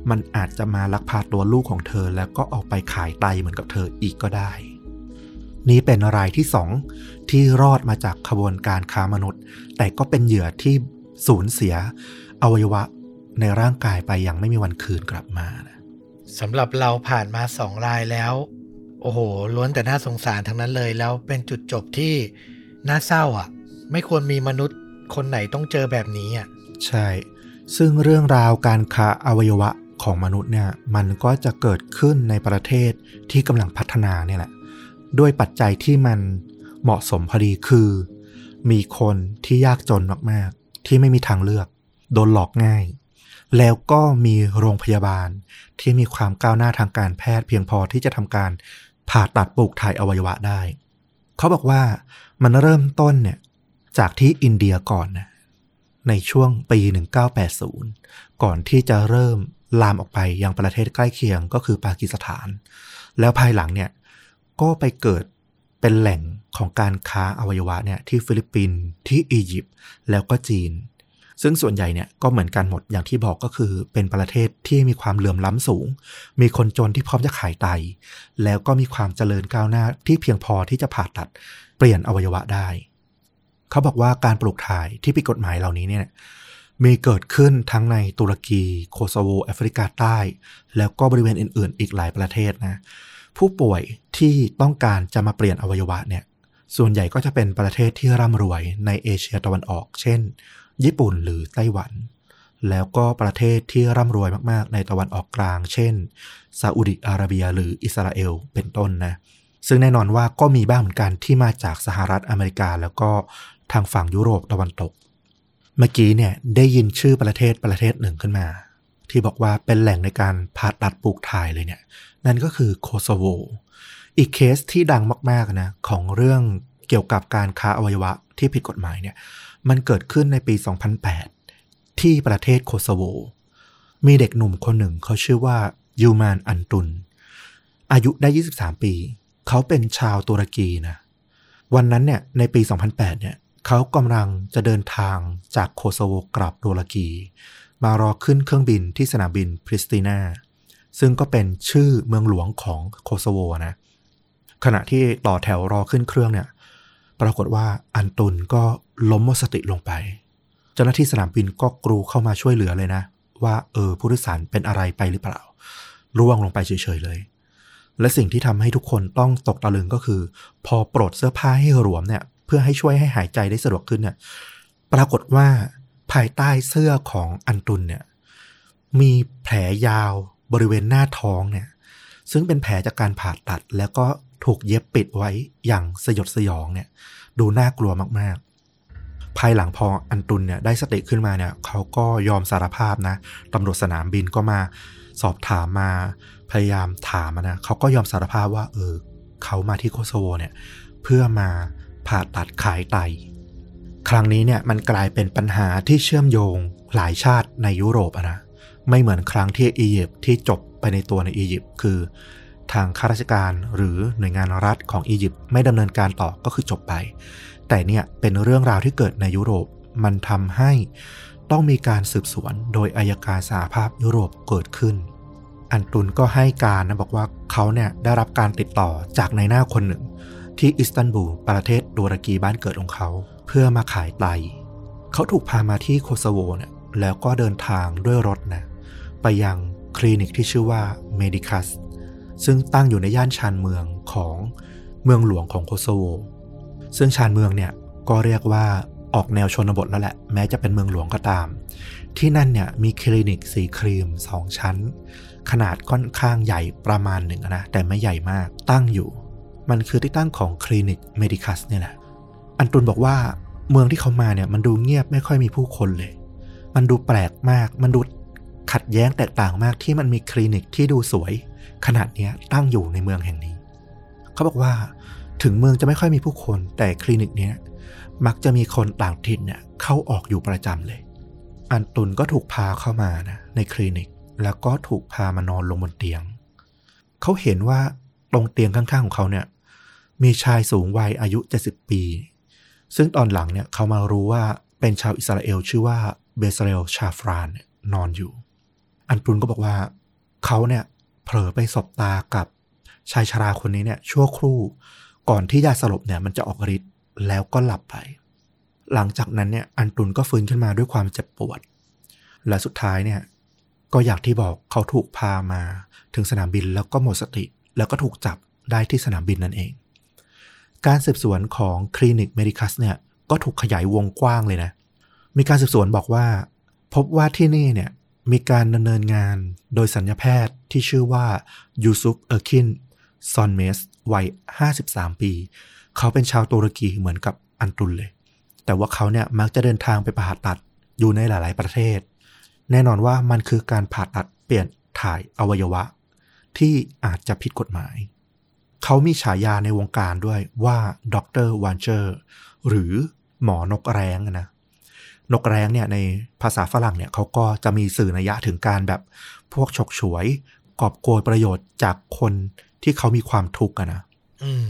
มันอาจจะมาลักพาตัวลูกของเธอแล้วก็ออกไปขายไตเหมือนกับเธออีกก็ได้ นี้เป็นรายที่สองที่รอดมาจากขบวนการค้ามนุษย์ แต่ก็เป็นเหยื่อที่สูญเสียอวัยวะในร่างกายไปอย่างไม่มีวันคืนกลับมานะสำหรับเราผ่านมาสองรายแล้ว โอ้โห ล้วนแต่น่าสงสารทั้งนั้นเลย แล้วเป็นจุดจบที่น่าเศร้าอะ ไม่ควรมีมนุษย์ คนไหนต้องเจอแบบนี้อะใช่ ซึ่งเรื่องราวการค้าอวัยวะของมนุษย์เนี่ยมันก็จะเกิดขึ้นในประเทศที่กำลังพัฒนาเนี่ยแหละด้วยปัจจัยที่มันเหมาะสมพอดีคือ มีคนที่ยากจนมากๆ ที่ไม่มีทางเลือก โดนหลอกง่าย แล้วก็มีโรงพยาบาลที่มีความก้าวหน้าทางการแพทย์เพียงพอที่จะทำการผ่าตัดปลูกถ่ายอวัยวะได้ เขาบอกว่ามันเริ่มต้นเนี่ย จากที่อินเดียก่อนนะในช่วงปี 1980 ก่อนที่จะเริ่มลามออกไปยังประเทศใกล้เคียงก็คือปากีสถาน แล้วภายหลังเนี่ยก็ไปเกิดเป็นแหล่งของการค้าอวัยวะเนี่ยที่ฟิลิปปินส์ที่อียิปต์แล้วก็จีน ซึ่งส่วนใหญ่เนี่ยก็เหมือนกันหมดอย่างที่บอกก็คือเป็นประเทศที่มีความเหลื่อมล้ำสูง มีคนจนที่พร้อมจะขายไต แล้วก็มีความเจริญก้าวหน้าที่เพียงพอที่จะผ่าตัดเปลี่ยนอวัยวะได้ เขาบอกว่าการปลูกถ่ายที่ผิดกฎหมายเหล่านี้เนี่ยมีเกิดขึ้นทั้งในตุรกี โคโซโวแอฟริกาใต้ แล้วก็บริเวณอื่น ๆ อีกหลายประเทศนะผู้ป่วยที่ต้องการจะมาเปลี่ยนอวัยวะเนี่ยส่วนใหญ่ก็จะเป็นประเทศที่ร่ำรวยในเอเชียตะวันออก เช่น ญี่ปุ่นหรือไต้หวัน แล้วก็ประเทศที่ร่ำรวยมากๆ ในตะวันออกกลาง เช่นซาอุดิอาระเบียหรืออิสราเอลเป็นต้นนะซึ่งแน่นอนว่าก็มีบ้างเหมือนกันที่มาจากสหรัฐอเมริกา แล้วก็ทางฝั่งยุโรปตะวันตก เมื่อกี้เนี่ยได้ยินชื่อประเทศประเทศหนึ่งขึ้นมา ที่บอกว่าเป็นแหล่งในการผ่าตัดปลูกถ่ายเลยเนี่ย นั่นก็คือโคโซโว อีกเคสที่ดังมากๆนะของเรื่องเกี่ยวกับการค้าอวัยวะที่ผิดกฎหมายเนี่ยมันเกิดขึ้นในปี 2008 ที่ประเทศโคโซโว มีเด็กหนุ่มคนหนึ่งเขาชื่อว่ายูมานอันตุน อายุได้ 23 ปี เขาเป็นชาวตุรกีนะ วันนั้นเนี่ยในปี 2008 เนี่ย เขากำลังจะเดินทางจากโคโซโวกลับตุรกี มารอขึ้นเครื่องบินที่สนามบินพริสตินาซึ่งก็เป็นชื่อเมืองหลวงของโคโซโวนะขณะที่ต่อแถวรอขึ้นเครื่องเนี่ย ปรากฏว่าอันตุนก็ล้มหมดสติลงไป เจ้าหน้าที่สนามบินก็กรูเข้ามาช่วยเหลือเลยนะ ว่าเออผู้โดยสารเป็นอะไรไปหรือเปล่า ร่วงลงไปเฉยๆเลย และสิ่งที่ทำให้ทุกคนต้องตกตะลึงก็คือ พอปลดเสื้อผ้าให้หลวมเนี่ย พื่อให้ช่วยให้หายใจได้สะดวกขึ้นเนี่ย ปรากฏว่าภายใต้เสื้อของอันตุนเนี่ย มีแผลยาวบริเวณหน้าท้องเนี่ย ซึ่งเป็นแผลจากการผ่าตัดแล้วก็ถูกเย็บปิดไว้อย่างสยดสยองเนี่ย ดูน่ากลัวมากๆภายหลังพออันตุนเนี่ยได้สติขึ้นมาเนี่ยเขาก็ยอมสารภาพนะตำรวจสนามบินก็มาสอบถามมาพยายามถามนะเขาก็ยอมสารภาพว่า เออเขามาที่โคโซโวเนี่ย เพื่อมา ผ่าตัดขายไต ครั้งนี้เนี่ยมันกลายเป็นปัญหาที่เชื่อมโยงหลายชาติในยุโรปนะไม่เหมือนครั้งที่อียิปต์ที่จบไปในตัวในอียิปต์คือ ทางข้าราชการหรือหน่วยงานรัฐของอียิปต์ไม่ดำเนินการต่อก็คือจบไป แต่เนี่ยเป็นเรื่องราวที่เกิดในยุโรปมันทำให้ต้องมีการสืบสวนโดยอัยการสหภาพยุโรปเกิดขึ้น อันตุนก็ให้การนะบอกว่าเขาเนี่ยได้รับการติดต่อจากนายหน้าคนหนึ่ง ที่อิสตันบูลประเทศตุรกีบ้านเกิดของเขา เพื่อมาขายไตเขาถูกพามาที่โคโซโวเนี่ยแล้วก็เดินทางด้วยรถนะไปยังคลินิกที่ชื่อว่าเมดิคัสซึ่งตั้งอยู่ในย่านชานเมืองของเมืองหลวงของโคโซโว ซึ่งชานเมืองเนี่ยก็เรียกว่าออกแนวชนบทแล้วแหละ แม้จะเป็นเมืองหลวงก็ตาม ที่นั่นเนี่ยมีคลินิกสีครีมสองชั้น ขนาดค่อนข้างใหญ่ประมาณหนึ่งนะ แต่ไม่ใหญ่มากตั้งอยู่ มันคือที่ตั้งของคลินิกเมดิคัสเนี่ยแหละ อันตุนบอกว่าเมืองที่เขามาเนี่ยมันดูเงียบไม่ค่อยมีผู้คนเลย มันดูแปลกมาก มันดูขัดแย้งแตกต่างมากที่มันมีคลินิกที่ดูสวย ขนาดเนี้ยตั้งอยู่ในเมืองแห่งนี้ เขาบอกว่าถึงเมืองจะไม่ค่อยมีผู้คนแต่คลินิกเนี้ยมักจะมีคนต่างถิ่นเนี่ยเข้าออกอยู่ประจำเลย อันตุนก็ถูกพาเข้ามานะในคลินิกแล้วก็ถูกพามานอนลงบนเตียง เขาเห็นว่า ตรงเตียงข้างๆของเขาเนี่ย มีชายสูงวัยอายุ 70 ปี ซึ่งตอนหลังเนี่ยเขามารู้ว่าเป็นชาวอิสราเอลชื่อว่าเบซเรลชาฟรานเนี่ยนอนอยู่ อันตุนก็บอกว่าเขาเนี่ยเผลอไปสบตากับชายชราคนนี้เนี่ยชั่วครู่ก่อนที่ยาสลบเนี่ยมันจะออกฤทธิ์แล้วก็หลับไป หลังจากนั้นเนี่ยอันตุนก็ฟื้นขึ้นมาด้วยความเจ็บปวด และสุดท้ายเนี่ยก็อย่างที่บอกเขาถูกพามาถึงสนามบินแล้วก็หมดสติ แล้วก็ถูกจับได้ที่สนามบินนั่นเอง การสืบสวนของคลินิกเมดิคัสเนี่ยก็ถูกขยายวงกว้างเลยนะ มีการสืบสวนบอกว่า พบว่าที่นี่เนี่ยมีการดำเนินงานโดยสัญญาแพทย์ที่ชื่อว่ายูซุฟเออร์คินซอนเมสวัย 53 ปี เขาเป็นชาวตุรกีเหมือนกับอันตุนเลย แต่ว่าเขาเนี่ยมักจะเดินทางไปผ่าตัดอยู่ในหลาย ๆ ประเทศ แน่นอนว่ามันคือการผ่าตัดเปลี่ยนถ่ายอวัยวะ ที่อาจจะผิดกฎหมาย เขามีฉายาในวงการด้วยว่า Doctor Vulture หรือหมอนกแร้งนะนกแร้งเนี่ยในภาษาฝรั่งเนี่ยเขาก็จะมีสื่อนัยยะถึงการแบบพวกฉกฉวย กอบโกยประโยชน์จากคนที่เขามีความทุกข์อะนะอืม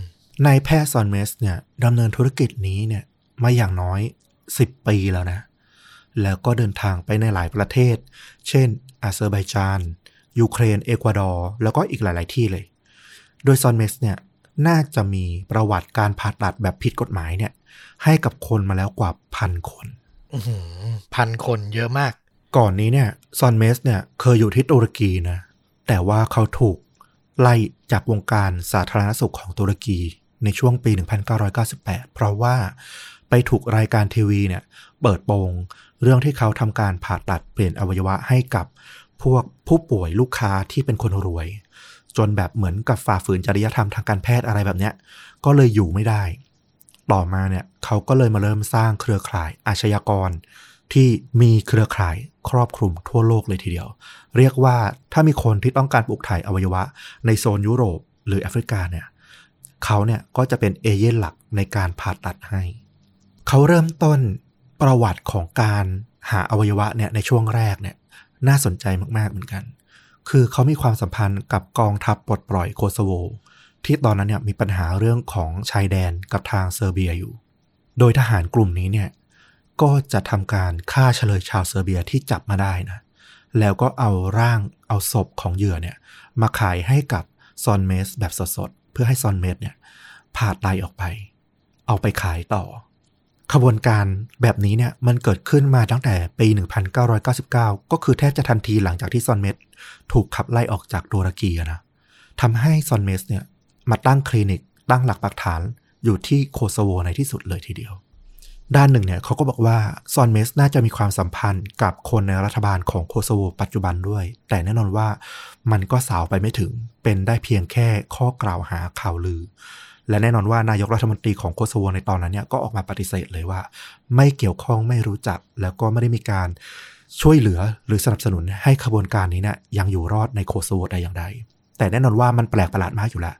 นายแพทย์ซอนเมสเนี่ยดำเนินธุรกิจนี้เนี่ยมาอย่างน้อย10ปีแล้วนะ แล้วก็เดินทางไปในหลายประเทศ เช่นอาเซอร์ไบจาน ยูเครน เอกวาดอร์ แล้วก็อีกหลาย ๆ ที่เลย โดยซอนเมสเนี่ยน่าจะมีประวัติการผ่าตัดแบบผิดกฎหมายเนี่ย ให้กับคนมาแล้วกว่าพันคนอื้อหือพันคนเยอะมาก ก่อนนี้เนี่ยซอนเมสเนี่ยเคยอยู่ที่ตุรกีนะ แต่ว่าเขาถูกไล่จากวงการสาธารณสุขของตุรกีในช่วงปี 1998 เพราะว่าไปถูกรายการทีวีเนี่ย เปิดโปงเรื่องที่เขาทำการผ่าตัดเปลี่ยนอวัยวะให้กับ พวกผู้ป่วยลูกค้าที่เป็นคนรวย จนแบบเหมือนกับฝ่าฝืนจริยธรรมทางการแพทย์อะไรแบบเนี้ย ก็เลยอยู่ไม่ได้ ต่อมาเนี่ยเขาก็เลยมาเริ่มสร้างเครือข่ายอาชญากร ที่มีเครือข่ายครอบคลุมทั่วโลกเลยทีเดียว เรียกว่าถ้ามีคนที่ต้องการปลูกถ่ายอวัยวะ ในโซนยุโรปหรือแอฟริกาเนี่ยเขาเนี่ยก็จะเป็นเอเย่นหลักในการผ่าตัดให้ เขาเริ่มต้นประวัติของการหาอวัยวะเนี่ยในช่วงแรกเนี่ย น่าสนใจมากๆเหมือนกัน คือเขามีความสัมพันธ์กับกองทัพปลดปล่อยโคโซโว ที่ตอนนั้นเนี่ยมีปัญหาเรื่องของชายแดนกับทางเซอร์เบียอยู่ โดยทหารกลุ่มนี้เนี่ยก็จะทำการฆ่าเชลยชาวเซอร์เบียที่จับมาได้นะ แล้วก็เอาร่างเอาศพของเหยื่อเนี่ยมาขายให้กับซอนเมสแบบสดๆ เพื่อให้ซอนเมสเนี่ยผ่าไตออกไป เอาไปขายต่อ ขบวนการแบบนี้เนี่ยมันเกิดขึ้นมาตั้งแต่ปี 1999 ก็คือแทบจะทันทีหลังจากที่ซอนเมสถูกขับไล่ออกจากตุรกีนะทำให้ซอนเมสเนี่ยมาตั้งคลินิกตั้งหลักปักฐานอยู่ที่โคโซโวในที่สุดเลยทีเดียว ด้านหนึ่งเนี่ยเขาก็บอกว่าซอนเมสน่าจะมีความสัมพันธ์กับคนในรัฐบาลของโคโซโวปัจจุบันด้วย แต่แน่นอนว่ามันก็สาวไปไม่ถึงเป็นได้เพียงแค่ข้อกล่าวหาข่าวลือ และแน่นอนว่านายกรัฐมนตรีของโคโซโวในตอนนั้นเนี่ยก็ออกมาปฏิเสธเลยว่า ไม่เกี่ยวข้องไม่รู้จัก แล้วก็ไม่ได้มีการช่วยเหลือหรือสนับสนุนให้ขบวนการนี้เนี่ยยังอยู่รอดในโคโซโวแต่อย่างใดแต่แน่นอนว่ามันแปลกประหลาดมากอยู่แล้ว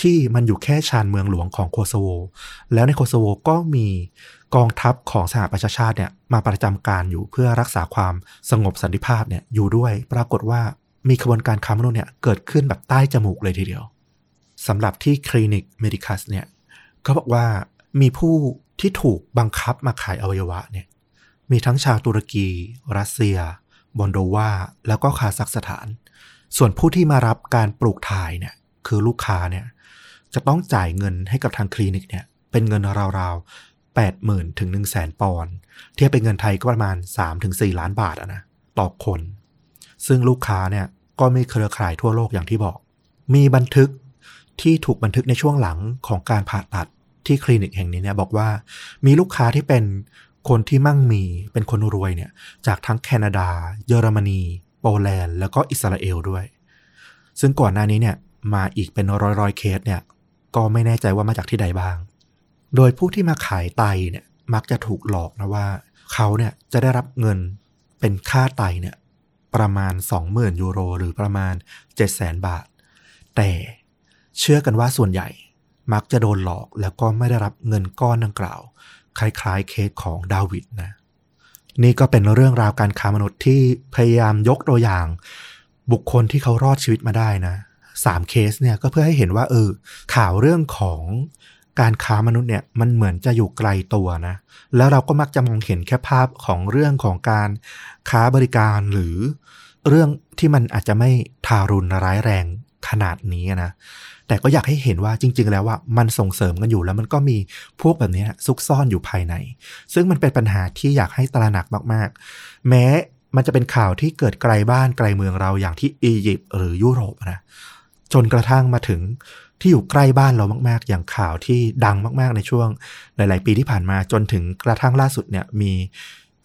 ที่มันอยู่แค่ชานเมืองหลวงของโคโซโว แล้วในโคโซโวก็มีกองทัพของสหประชาชาติเนี่ยมาประจำการอยู่เพื่อรักษาความสงบสันติภาพเนี่ยอยู่ด้วยปรากฏว่ามีขบวนการค้ามนุษย์เนี่ยเกิดขึ้นแบบใต้จมูกเลยทีเดียว สำหรับที่คลินิกเมดิคัสเนี่ยเขาบอกว่ามีผู้ที่ถูกบังคับมาขายอวัยวะเนี่ยมีทั้งชาวตุรกี รัสเซีย มอลโดวา แล้วก็คาซัคสถาน ส่วนผู้ที่มารับการปลูกถ่ายเนี่ยคือลูกค้าเนี่ยจะต้องจ่ายเงินให้กับทางคลินิกเนี่ยเป็นเงินราวๆ8 0,000ถึง1 0 0 0 0แสนปอนด์เทียบเป็นเงินไทยก็ประมาณ3-4ล้านบาทะนะต่อคน ซึ่งลูกค้าเนี่ยก็มีเครือข่ายทั่วโลกอย่างที่บอก มีบันทึก ที่ถูกบันทึกในช่วงหลังของการผ่าตัดที่คลินิกแห่งนี้เนี่ยบอกว่า มีลูกค้าที่เป็นคนที่มั่งมีเป็นคนรวยเนี่ยจากทั้งแคนาดา เยอรมนี โปแลนด์ แล้วก็อิสราเอลด้วย ซึ่งก่อนหน้านี้เนี่ยมีอีกเป็นร้อยร้อยๆเคสเนี่ยก็ไม่แน่ใจว่ามาจากที่ใดบ้าง โดยผู้ที่มาขายไตเนี่ยมักจะถูกหลอกนะว่า เขาเนี่ยจะได้รับเงินเป็นค่าไตเนี่ยประมาณ 20,000 ยูโร หรือประมาณ 700,000 บาท แต่ เชื่อกันว่าส่วนใหญ่มักจะโดนหลอกแล้วก็ไม่ได้รับเงินก้อนดังกล่าว คล้ายๆเคสของดาวิดนะ นี่ก็เป็นเรื่องราวการค้ามนุษย์ที่พยายามยกตัวอย่าง บุคคลที่เขารอดชีวิตมาได้นะสามเคสเนี่ยก็เพื่อให้เห็นว่าเออข่าวเรื่องของการค้ามนุษย์เนี่ยมันเหมือนจะอยู่ไกลตัวนะ แล้วเราก็มักจะมองเห็นแค่ภาพของเรื่องของการค้าบริการหรือเรื่องที่มันอาจจะไม่ทารุณร้ายแรงขนาดนี้นะ แต่ก็อยากให้เห็นว่าจริง ๆ แล้วว่ามันส่งเสริมกันอยู่แล้วมันก็มีพวกแบบนี้ซุกซ่อนอยู่ภายใน ซึ่งมันเป็นปัญหาที่อยากให้ตระหนักมาก ๆ แม้มันจะเป็นข่าวที่เกิดไกลบ้านไกลเมืองเราอย่างที่อียิปต์หรือยุโรปนะจนกระทั่งมาถึงที่อยู่ใกล้บ้านเรามาก ๆ อย่างข่าวที่ดังมาก ๆ ในช่วงหลาย ๆ ปีที่ผ่านมาจนถึงกระทั่งล่าสุดเนี่ยมี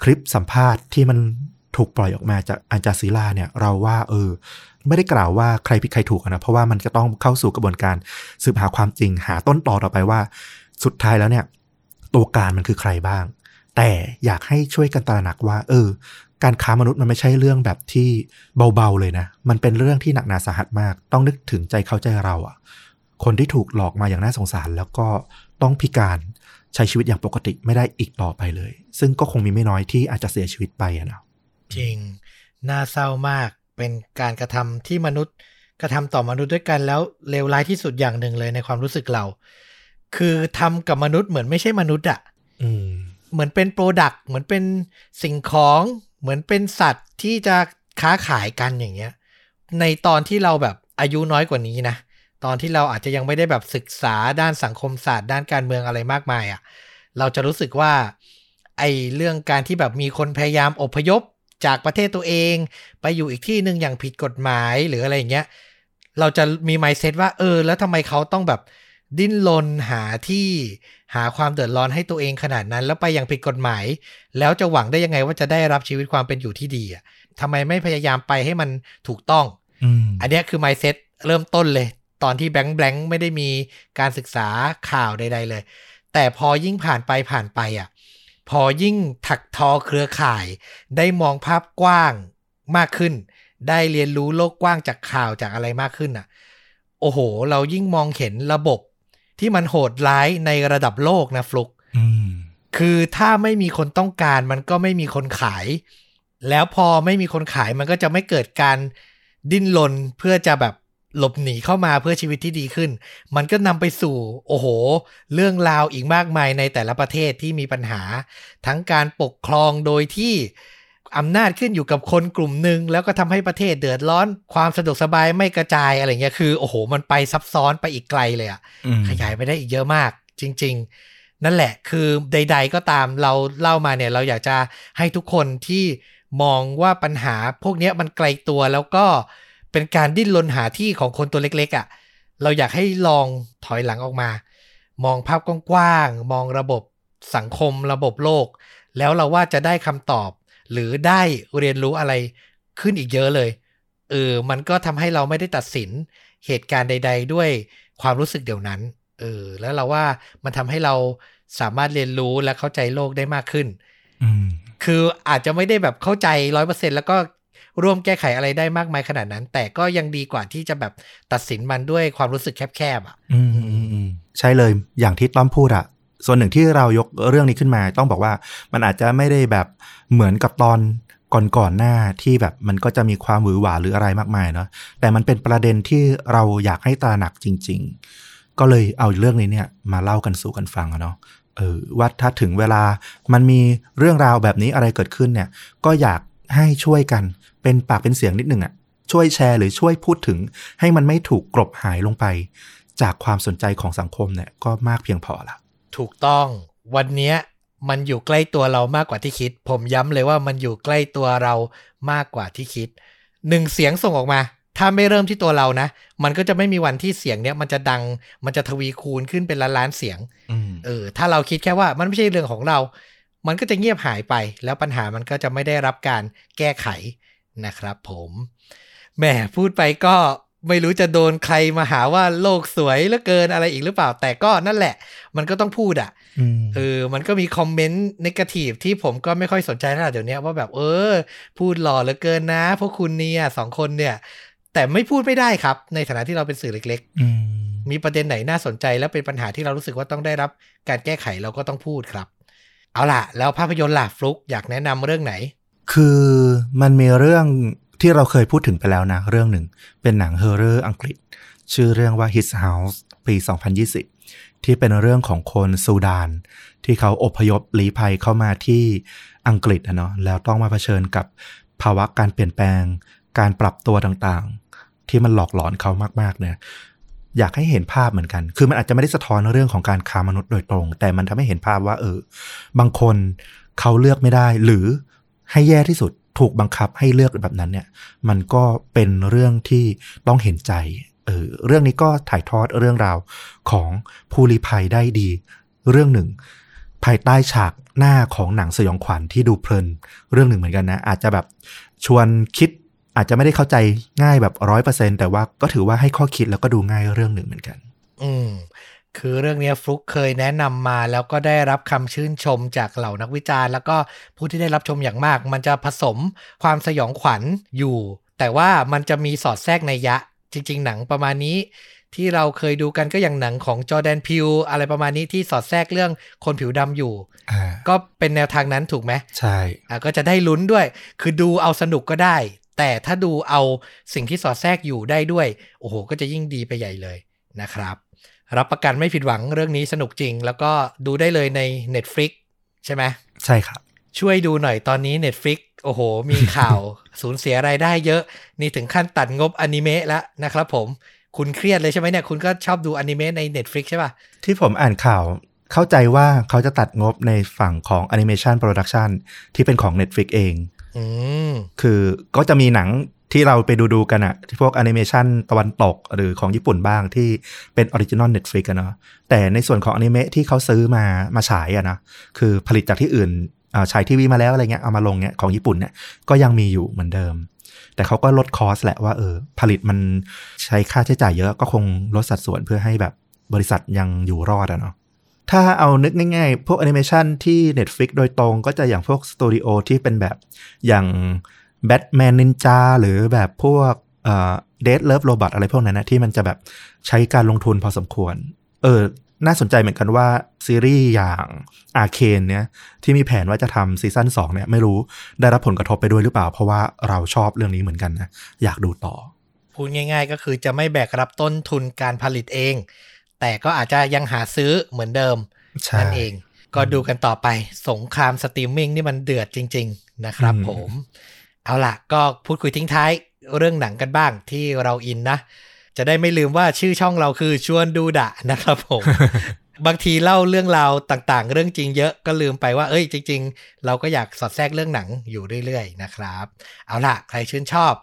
คลิปสัมภาษณ์ที่มันถูกปล่อยออกมาจากอันจาซีลาเนี่ย เราว่าเออ ไม่ได้กล่าวว่าใครผิดใครถูกนะเพราะว่ามันจะต้องเข้าสู่กระบวนการสืบหาความจริงหาต้นต่อต่อไปว่า สุดท้ายแล้วเนี่ย ตัวการมันคือใครบ้าง แต่อยากให้ช่วยกันตระหนักว่า เออ การค้ามนุษย์มันไม่ใช่เรื่องแบบที่เบาๆเลยนะ มันเป็นเรื่องที่หนักหนาสาหัสมาก ต้องนึกถึงใจเขาใจเราอะคนที่ถูกหลอกมาอย่างน่าสงสาร แล้วก็ต้องพิการใช้ชีวิตอย่างปกติไม่ได้อีกต่อไปเลย ซึ่งก็คงมีไม่น้อยที่อาจจะเสียชีวิตไปอะนะจริงน่าเศร้ามาก เป็นการกระทำที่มนุษย์กระทำต่อมนุษย์ด้วยกันแล้วเลวร้ายที่สุดอย่างหนึ่งเลยในความรู้สึกเรา คือทำกับมนุษย์เหมือนไม่ใช่มนุษย์อะอืมเหมือนเป็น product เหมือนเป็นสิ่งของเหมือนเป็นสัตว์ที่จะค้าขายกันอย่างเงี้ย ในตอนที่เราแบบอายุน้อยกว่านี้นะตอนที่เราอาจจะยังไม่ได้แบบศึกษาด้านสังคมศาสตร์ ด้านการเมืองอะไรมากมายอะ่ะ เราจะรู้สึกว่า ไอ้เรื่องการที่แบบมีคนพยายามอพยพ จากประเทศตัวเอง ไปอยู่อีกที่หนึ่งอย่างผิดกฎหมายหรืออะไรอย่างเงี้ยเราจะมีไมเซ็ตว่าเออ แล้วทำไมเขาต้องแบบดิ้นรนหาที่หาความเดือดร้อนให้ตัวเองขนาดนั้น แล้วไปอย่างผิดกฎหมาย แล้วจะหวังได้ยังไงว่าจะได้รับชีวิตความเป็นอยู่ที่ดีอะทำไมไม่พยายามไปให้มันถูกต้องอืมอันเนี้ยคือไมเซ็ตเริ่มต้นเลย ตอนที่แบงค์แบงค์ไม่ได้มีการศึกษาข่าวใด ๆ เลย แต่พอยิ่งผ่านไปผ่านไปอะ พอยิ่งถักทอเครือข่าย ได้มองภาพกว้างมากขึ้น ได้เรียนรู้โลกกว้างจากข่าวจากอะไรมากขึ้นอะ โอ้โห เรายิ่งมองเห็นระบบที่มันโหดร้ายในระดับโลกนะฟลุกอืมคือถ้าไม่มีคนต้องการมันก็ไม่มีคนขาย แล้วพอไม่มีคนขายมันก็จะไม่เกิดการดิ้นรนเพื่อจะแบบ หลบหนีเข้ามาเพื่อชีวิตที่ดีขึ้น มันก็นำไปสู่ โอ้โห เรื่องราวอีกมากมายในแต่ละประเทศที่มีปัญหา ทั้งการปกครองโดยที่อำนาจขึ้นอยู่กับคนกลุ่มหนึ่งแล้วก็ทำให้ประเทศเดือดร้อน ความสะดวกสบายไม่กระจายอะไรเงี้ยคือ โอ้โห มันไปซับซ้อนไปอีกไกลเลยอะอืมขยายไปได้อีกเยอะมาก จริง ๆ นั่นแหละ คือใด ๆ ก็ตามเราเล่ามาเนี่ย เราอยากจะให้ทุกคนที่มองว่าปัญหาพวกเนี้ยมันไกลตัวแล้วก็ เป็นการดิ้นรนหาที่ของคนตัวเล็กๆอะ่ะ เราอยากให้ลองถอยหลังออกมา มองภาพกว้างๆ มองระบบสังคมระบบโลก แล้วเราว่าจะได้คำตอบ หรือได้เรียนรู้อะไรขึ้นอีกเยอะเลย เออ มันก็ทำให้เราไม่ได้ตัดสินเหตุการณ์ใด ๆ ด้วยความรู้สึกเดี๋ยวนั้น เออ แล้วเราว่ามันทำให้เราสามารถเรียนรู้และเข้าใจโลกได้มากขึ้นอืมคืออาจจะไม่ได้แบบเข้าใจร้อยเปอร์เซ็นแล้วก็ ร่วมแก้ไขอะไรได้มากมายขนาดนั้น แต่ก็ยังดีกว่าที่จะแบบตัดสินมันด้วยความรู้สึกแคบๆอะอืมใช่เลยอย่างที่ต้อมพูดอะส่วนหนึ่งที่เรายกเรื่องนี้ขึ้นมา ต้องบอกว่ามันอาจจะไม่ได้แบบเหมือนกับตอนก่อนๆหน้าที่แบบมันก็จะมีความหวือหวาหรืออะไรมากมายเนาะแต่มันเป็นประเด็นที่เราอยากให้ตระหนักจริง ๆ ก็เลยเอาเรื่องนี้เนี่ยมาเล่ากันสู่กันฟังอะเนาะเออว่าถ้าถึงเวลามันมีเรื่องราวแบบนี้อะไรเกิดขึ้นเนี่ย ก็อยากให้ช่วยกัน เป็นปากเป็นเสียงนิดหนึ่งอะช่วยแชร์หรือช่วยพูดถึง ให้มันไม่ถูกกลบหายลงไป จากความสนใจของสังคมเนี่ยก็มากเพียงพอละถูกต้องวันเนี้ยมันอยู่ใกล้ตัวเรามากกว่าที่คิด ผมย้ำเลยว่ามันอยู่ใกล้ตัวเรามากกว่าที่คิดหนึ่งเสียงส่งออกมา ถ้าไม่เริ่มที่ตัวเรานะ มันก็จะไม่มีวันที่เสียงเนี้ยมันจะดังมันจะทวีคูณขึ้นเป็นล้านล้านๆเสียงอืมเออถ้าเราคิดแค่ว่ามันไม่ใช่เรื่องของเรา มันก็จะเงียบหายไป แล้วปัญหามันก็จะไม่ได้รับการแก้ไข นะครับผมแหมพูดไปก็ไม่รู้จะโดนใครมาหาว่าโลกสวยเหลือเกินอะไรอีกหรือเปล่า แต่ก็นั่นแหละ มันก็ต้องพูดอะอืมเออมันก็มีคอมเมนต์นกาทีฟที่ผมก็ไม่ค่อยสนใจเท่าไหร่เดี๋ยวนี้ว่าแบบเออ พูดหล่อเหลือเกินนะ พวกคุณเนี่ยสองคนเนี่ย แต่ไม่พูดไม่ได้ครับ ในฐานะที่เราเป็นสื่อเล็กอืมๆมีประเด็นไหนน่าสนใจและเป็นปัญหาที่เรารู้สึกว่าต้องได้รับ การแก้ไขเราก็ต้องพูดครับ เอาล่ะ แล้วภาพยนตร์ล่ะฟลุกอยากแนะนำเรื่องไหน คือมันมีเรื่องที่เราเคยพูดถึงไปแล้วนะ เรื่องหนึ่ง เป็นหนัง horror อังกฤษ ชื่อเรื่องว่า His House ปี 2020 ที่เป็นเรื่องของคนซูดาน ที่เขาอพยพลี้ภัยเข้ามาที่อังกฤษอะเนาะแล้วต้องมาเผชิญกับภาวะการเปลี่ยนแปลง การปรับตัวต่างๆ ที่มันหลอกหลอนเขามากๆเนี่ยอยากให้เห็นภาพเหมือนกัน คือมันอาจจะไม่ได้สะท้อนเรื่องของการค้ามนุษย์โดยตรง แต่มันทำให้เห็นภาพว่า เออ บางคนเขาเลือกไม่ได้ หรือ ให้แย่ที่สุดถูกบังคับให้เลือกแบบนั้นเนี่ย มันก็เป็นเรื่องที่ต้องเห็นใจเออเรื่องนี้ก็ถ่ายทอดเรื่องราวของผู้ลี้ภัยได้ดี เรื่องหนึ่ง ภายใต้ฉากหน้าของหนังสยองขวัญที่ดูเพลิน เรื่องหนึ่งเหมือนกันนะ อาจจะแบบชวนคิดอาจจะไม่ได้เข้าใจง่ายแบบร้อยเปอร์เซ็นแต่ว่าก็ถือว่าให้ข้อคิดแล้วก็ดูง่ายเรื่องหนึ่งเหมือนกัน อืม คือเรื่องเนี้ยฟลุกเคยแนะนำมาแล้วก็ได้รับคำชื่นชมจากเหล่านักวิจารณ์ แล้วก็ผู้ที่ได้รับชมอย่างมาก มันจะผสมความสยองขวัญอยู่ แต่ว่ามันจะมีสอดแทรกในยยะจริง ๆ หนังประมาณนี้ ที่เราเคยดูกันก็อย่างหนังของจอร์แดนพิวอะไรประมาณนี้ที่สอดแทรกเรื่องคนผิวดำอยู่อ่าก็เป็นแนวทางนั้นถูกไหมใช่อะก็จะได้ลุ้นด้วย คือดูเอาสนุกก็ได้ แต่ถ้าดูเอาสิ่งที่สอดแทรกอยู่ได้ด้วยโอ้โหก็จะยิ่งดีไปใหญ่เลยนะครับ รับประกันไม่ผิดหวังเรื่องนี้สนุกจริง แล้วก็ดูได้เลยใน Netflix ใช่ไหมใช่ครับ ช่วยดูหน่อยตอนนี้ Netflix โอ้โห มีข่าวสูญเสียรายได้เยอะ นี่ถึงขั้นตัดงบอนิเมะแล้วนะครับผมคุณเครียดเลยใช่ไหมเนี่ย คุณก็ชอบดูอนิเมะใน Netflix ใช่ป่ะ ที่ผมอ่านข่าวเข้าใจว่าเขาจะตัดงบในฝั่งของ Animation Production ที่เป็นของ Netflix เองอืมคือก็จะมีหนัง ที่เราไปดูดูๆกันอะที่พวกแอนิเมชันตะวันตกหรือของญี่ปุ่นบ้างที่เป็น original Netflix อะเนาะแต่ในส่วนของอนิเมะที่เขาซื้อมามาฉายอะนะคือผลิตจากที่อื่นฉายทีวีมาแล้วอะไรเงี้ยเอามาลงเนี่ยของญี่ปุ่นเนี่ยก็ยังมีอยู่เหมือนเดิม แต่เขาก็ลด cost แหละว่าเออผลิตมันใช้ค่าใช้จ่ายเยอะก็คงลดสัดส่วนเพื่อให้แบบบริษัทยังอยู่รอดอะเนาะถ้าเอานึกง่ายๆ พวกแอนิเมชันที่ Netflix โดยตรงก็จะอย่างพวกสตูดิโอที่เป็นแบบอย่าง Batman Ninja หรือแบบพวกเอ่อ Death Love Robot อะไรพวกนั้นนะที่มันจะแบบใช้การลงทุนพอสมควร เออ น่าสนใจเหมือนกันว่า ซีรีส์อย่าง Arcane เนี่ยที่มีแผนว่าจะทำซีซั่น2เนี่ยไม่รู้ได้รับผลกระทบไปด้วยหรือเปล่า เพราะว่าเราชอบเรื่องนี้เหมือนกันนะอยากดูต่อ พูดง่าย ๆ ก็คือจะไม่แบกรับต้นทุนการผลิตเอง แต่ก็อาจจะยังหาซื้อเหมือนเดิมใช่นั่นเอง ก็ดูกันต่อไปสงครามสตรีมมิ่งนี่มันเดือดจริง ๆ นะครับอืมผม เอาล่ะ ก็พูดคุยทิ้งท้ายเรื่องหนังกันบ้างที่เราอินนะ จะได้ไม่ลืมว่าชื่อช่องเราคือชวนดูดะนะครับผม บางทีเล่าเรื่องราวต่างๆ เรื่องจริงเยอะก็ลืมไปว่าเอ้ยจริง ๆ เราก็อยากสอดแทรกเรื่องหนังอยู่เรื่อยๆนะครับ เอาล่ะ ใครชื่นชอบ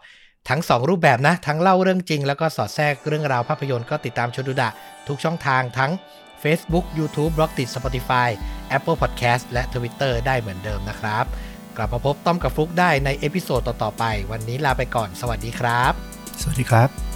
ทั้ง 2 รูปแบบนะ ทั้งเล่าเรื่องจริง แล้วก็สอดแทรกเรื่องราวภาพยนตร์ก็ติดตามชวนดูดะทุกช่องทางทั้ง Facebook YouTube b l o g d i t Spotify Apple Podcast และ Twitter ได้เหมือนเดิมนะครับ กลับมาพบต้อมกับฟลุกได้ใน episode ต่อๆไป วันนี้ลาไปก่อน สวัสดีครับ สวัสดีครับ